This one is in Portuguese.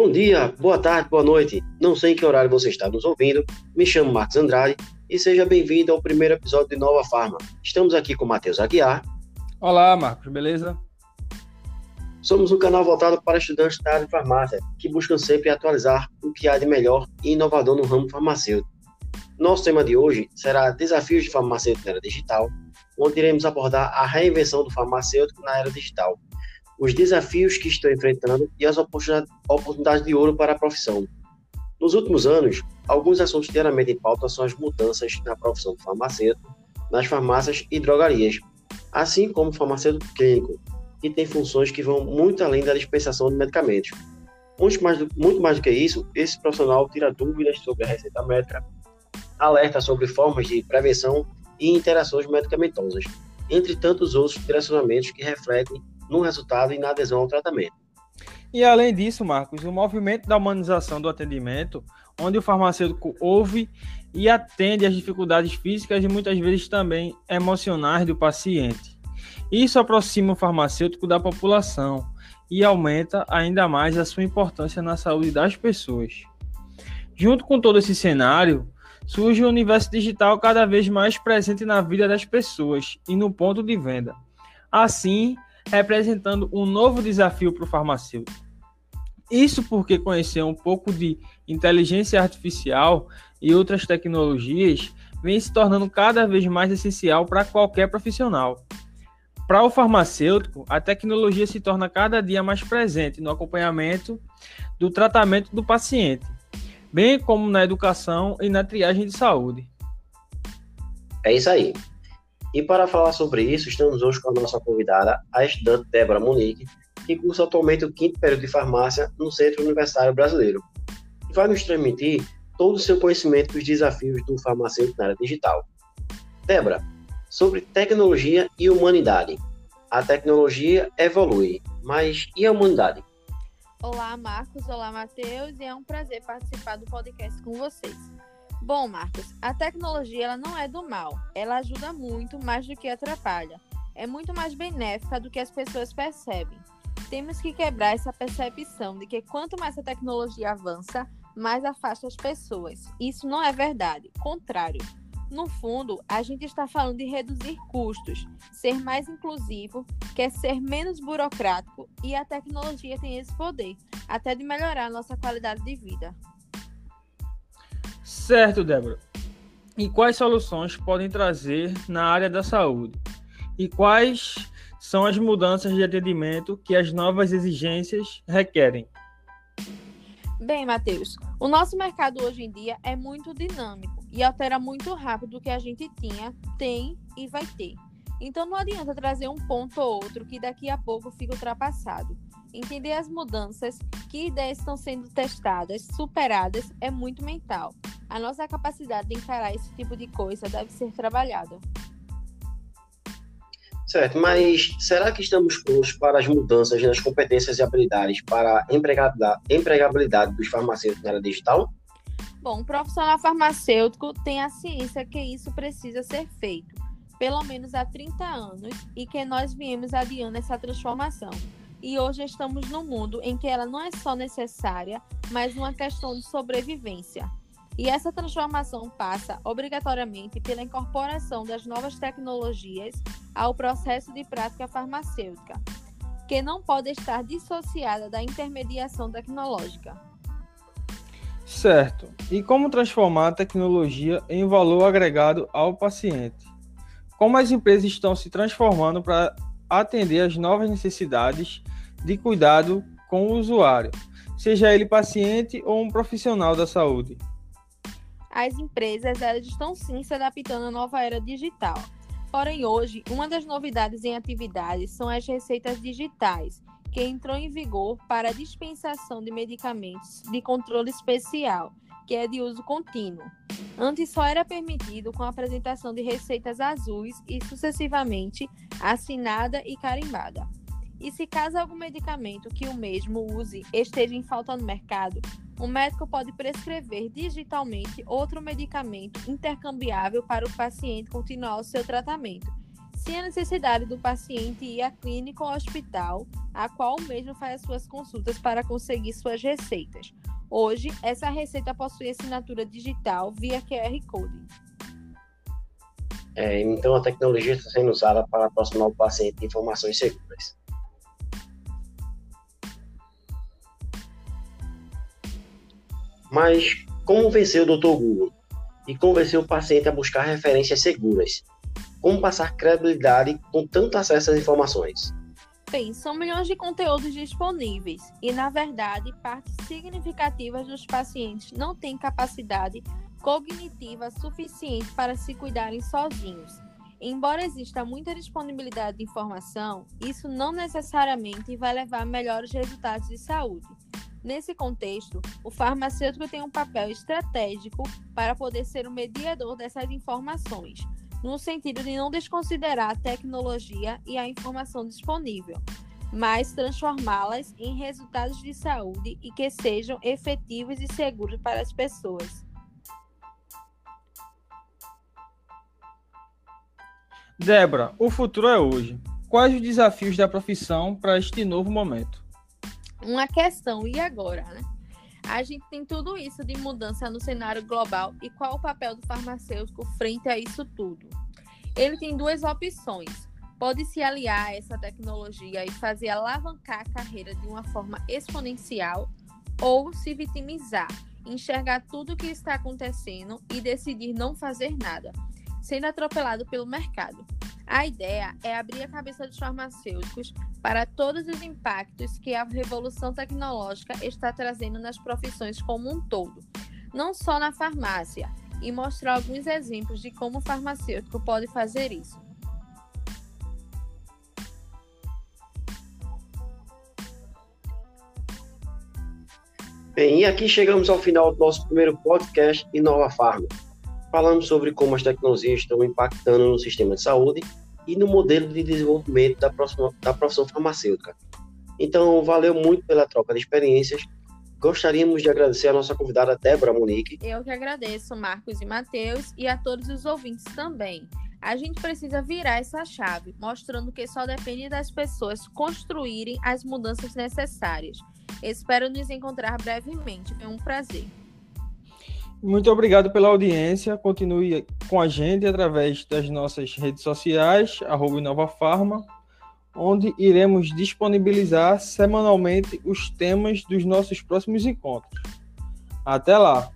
Bom dia, boa tarde, boa noite. Não sei em que horário você está nos ouvindo. Me chamo Marcos Andrade e seja bem-vindo ao primeiro episódio de Nova Farma. Estamos aqui com Matheus Aguiar. Olá, Marcos, beleza? Somos um canal voltado para estudantes da área de farmácia, que buscam sempre atualizar o que há de melhor e inovador no ramo farmacêutico. Nosso tema de hoje será Desafios de Farmacêutico na Era Digital, onde iremos abordar a reinvenção do farmacêutico na era digital, os desafios que estão enfrentando e as oportunidades de ouro para a profissão. Nos últimos anos, alguns assuntos diariamente em pauta são as mudanças na profissão do farmacêutico, nas farmácias e drogarias, assim como o farmacêutico clínico, que tem funções que vão muito além da dispensação de medicamentos. Muito mais, do, muito mais do que isso, esse profissional tira dúvidas sobre a receita médica, alerta sobre formas de prevenção e interações medicamentosas, entre tantos outros direcionamentos que refletem no resultado e na adesão ao tratamento. E além disso, Marcos, o movimento da humanização do atendimento, onde o farmacêutico ouve e atende às dificuldades físicas e muitas vezes também emocionais do paciente. Isso aproxima o farmacêutico da população e aumenta ainda mais a sua importância na saúde das pessoas. Junto com todo esse cenário, surge o universo digital cada vez mais presente na vida das pessoas e no ponto de venda. Assim, representando um novo desafio para o farmacêutico. Isso porque conhecer um pouco de inteligência artificial e outras tecnologias vem se tornando cada vez mais essencial para qualquer profissional. Para o farmacêutico, a tecnologia se torna cada dia mais presente no acompanhamento do tratamento do paciente, bem como na educação e na triagem de saúde. É isso aí. E para falar sobre isso, estamos hoje com a nossa convidada, a estudante Débora Monique, que cursa atualmente o quinto período de farmácia no Centro Universitário Brasileiro, e vai nos transmitir todo o seu conhecimento dos desafios do farmacêutico na área digital. Débora, sobre tecnologia e humanidade. A tecnologia evolui, mas e a humanidade? Olá, Marcos. Olá, Matheus. E é um prazer participar do podcast com vocês. Bom, Marcos, a tecnologia ela não é do mal. Ela ajuda muito mais do que atrapalha. É muito mais benéfica do que as pessoas percebem. Temos que quebrar essa percepção de que quanto mais a tecnologia avança, mais afasta as pessoas. Isso não é verdade. Contrário. No fundo, a gente está falando de reduzir custos, ser mais inclusivo, quer ser menos burocrático e a tecnologia tem esse poder, até de melhorar a nossa qualidade de vida. Certo, Débora. E quais soluções podem trazer na área da saúde? E quais são as mudanças de atendimento que as novas exigências requerem? Bem, Matheus, o nosso mercado hoje em dia é muito dinâmico e altera muito rápido o que a gente tinha, tem e vai ter. Então não adianta trazer um ponto ou outro que daqui a pouco fica ultrapassado. Entender as mudanças, que ideias estão sendo testadas, superadas, é muito mental. A nossa capacidade de encarar esse tipo de coisa deve ser trabalhada. Certo, mas será que estamos prontos para as mudanças nas competências e habilidades para a empregabilidade, empregabilidade dos farmacêuticos na era digital? Bom, o profissional farmacêutico tem a ciência que isso precisa ser feito, pelo menos há 30 anos, e que nós viemos adiando essa transformação. E hoje estamos num mundo em que ela não é só necessária, mas uma questão de sobrevivência. E essa transformação passa obrigatoriamente pela incorporação das novas tecnologias ao processo de prática farmacêutica, que não pode estar dissociada da intermediação tecnológica. Certo. E como transformar a tecnologia em valor agregado ao paciente? Como as empresas estão se transformando para atender às novas necessidades de cuidado com o usuário, seja ele paciente ou um profissional da saúde? As empresas elas estão sim se adaptando à nova era digital. Porém, hoje, uma das novidades em atividades são as receitas digitais, que entrou em vigor para dispensação de medicamentos de controle especial, que é de uso contínuo. Antes só era permitido com a apresentação de receitas azuis e sucessivamente assinada e carimbada. E se caso algum medicamento que o mesmo use esteja em falta no mercado, o médico pode prescrever digitalmente outro medicamento intercambiável para o paciente continuar o seu tratamento, sem a necessidade do paciente ir à clínica ou hospital, a qual o mesmo faz as suas consultas para conseguir suas receitas. Hoje, essa receita possui assinatura digital via QR Code. É, então, a tecnologia está sendo usada para aproximar o paciente de informações seguras. Mas como vencer o Dr. Google e convencer o paciente a buscar referências seguras? Como passar credibilidade com tanto acesso às informações? Bem, são milhões de conteúdos disponíveis e, na verdade, partes significativas dos pacientes não têm capacidade cognitiva suficiente para se cuidarem sozinhos. Embora exista muita disponibilidade de informação, isso não necessariamente vai levar a melhores resultados de saúde. Nesse contexto, o farmacêutico tem um papel estratégico para poder ser o mediador dessas informações, no sentido de não desconsiderar a tecnologia e a informação disponível, mas transformá-las em resultados de saúde e que sejam efetivos e seguros para as pessoas. Débora, o futuro é hoje. Quais os desafios da profissão para este novo momento? Uma questão, e agora? Né? A gente tem tudo isso de mudança no cenário global e qual o papel do farmacêutico frente a isso tudo? Ele tem duas opções. Pode se aliar a essa tecnologia e fazer alavancar a carreira de uma forma exponencial ou se vitimizar, enxergar tudo o que está acontecendo e decidir não fazer nada, sendo atropelado pelo mercado. A ideia é abrir a cabeça dos farmacêuticos para todos os impactos que a revolução tecnológica está trazendo nas profissões como um todo, não só na farmácia, e mostrar alguns exemplos de como o farmacêutico pode fazer isso. Bem, e aqui chegamos ao final do nosso primeiro podcast Inova Farma. Falamos sobre como as tecnologias estão impactando no sistema de saúde e no modelo de desenvolvimento da, profissão, da profissão farmacêutica. Então, valeu muito pela troca de experiências. Gostaríamos de agradecer a nossa convidada Débora Monique. Eu que agradeço, Marcos e Matheus, e a todos os ouvintes também. A gente precisa virar essa chave, mostrando que só depende das pessoas construírem as mudanças necessárias. Espero nos encontrar brevemente. Foi um prazer. Muito obrigado pela audiência. Continue com a gente através das nossas redes sociais, arroba InovaFarma, onde iremos disponibilizar semanalmente os temas dos nossos próximos encontros. Até lá!